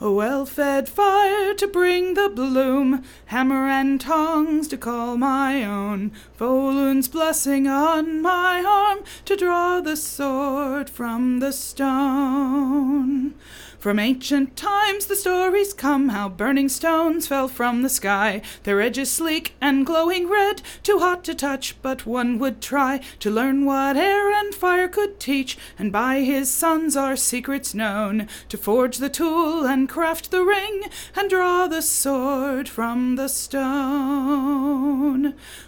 a well fed fire to bring the bloom, hammer and tongs to call my own, Volund's blessing on my arm to draw the sword from the stone. From ancient times the stories come how burning stones fell from the sky, their edges sleek and glowing red, too hot to touch, but one would try to learn what air and fire could teach, and by his sons are secrets known, to forge the tool and craft the ring, and draw the sword from the stone.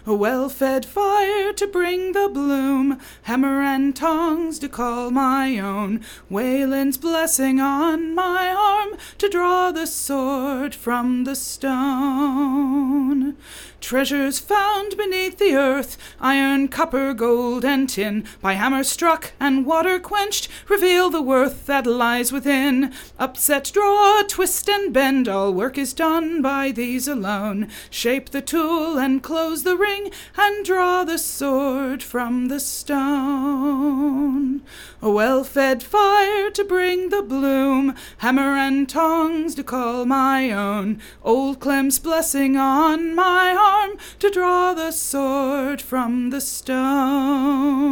A well fed fire to bring the bloom, hammer and tongs to call my own, Welin's blessing on my arm to draw the sword from the stone. Treasures found beneath the earth, iron, copper, gold, and tin, by hammer struck and water quenched, reveal the worth that lies within. Upset, draw, twist, and bend, all work is done by these alone. Shape the tool and close the ring, and draw the sword from the stone. A well fed fire to bring the bloom, hammer and tongs to call my own. Old Clem's blessing on my arm to draw the sword from the stone.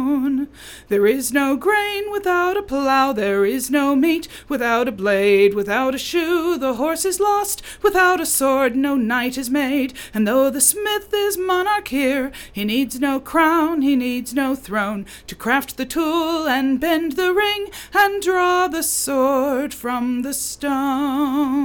There is no grain without a plough, there is no meat without a blade, without a shoe the horse is lost, without a sword no knight is made. And though the smith is monarch here, he needs no crown, he needs no throne, to craft the tool and bend the ring and draw the sword from the stone.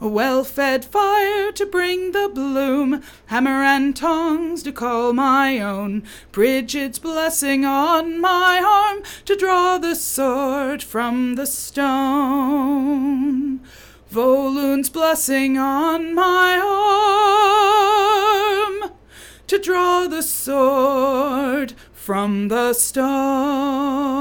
A well fed fire to bring the bloom, hammer and tongs to call my own, Bridget's blessing on my arm to draw the sword from the stone. Volund's blessing on my arm to draw the sword from the stone.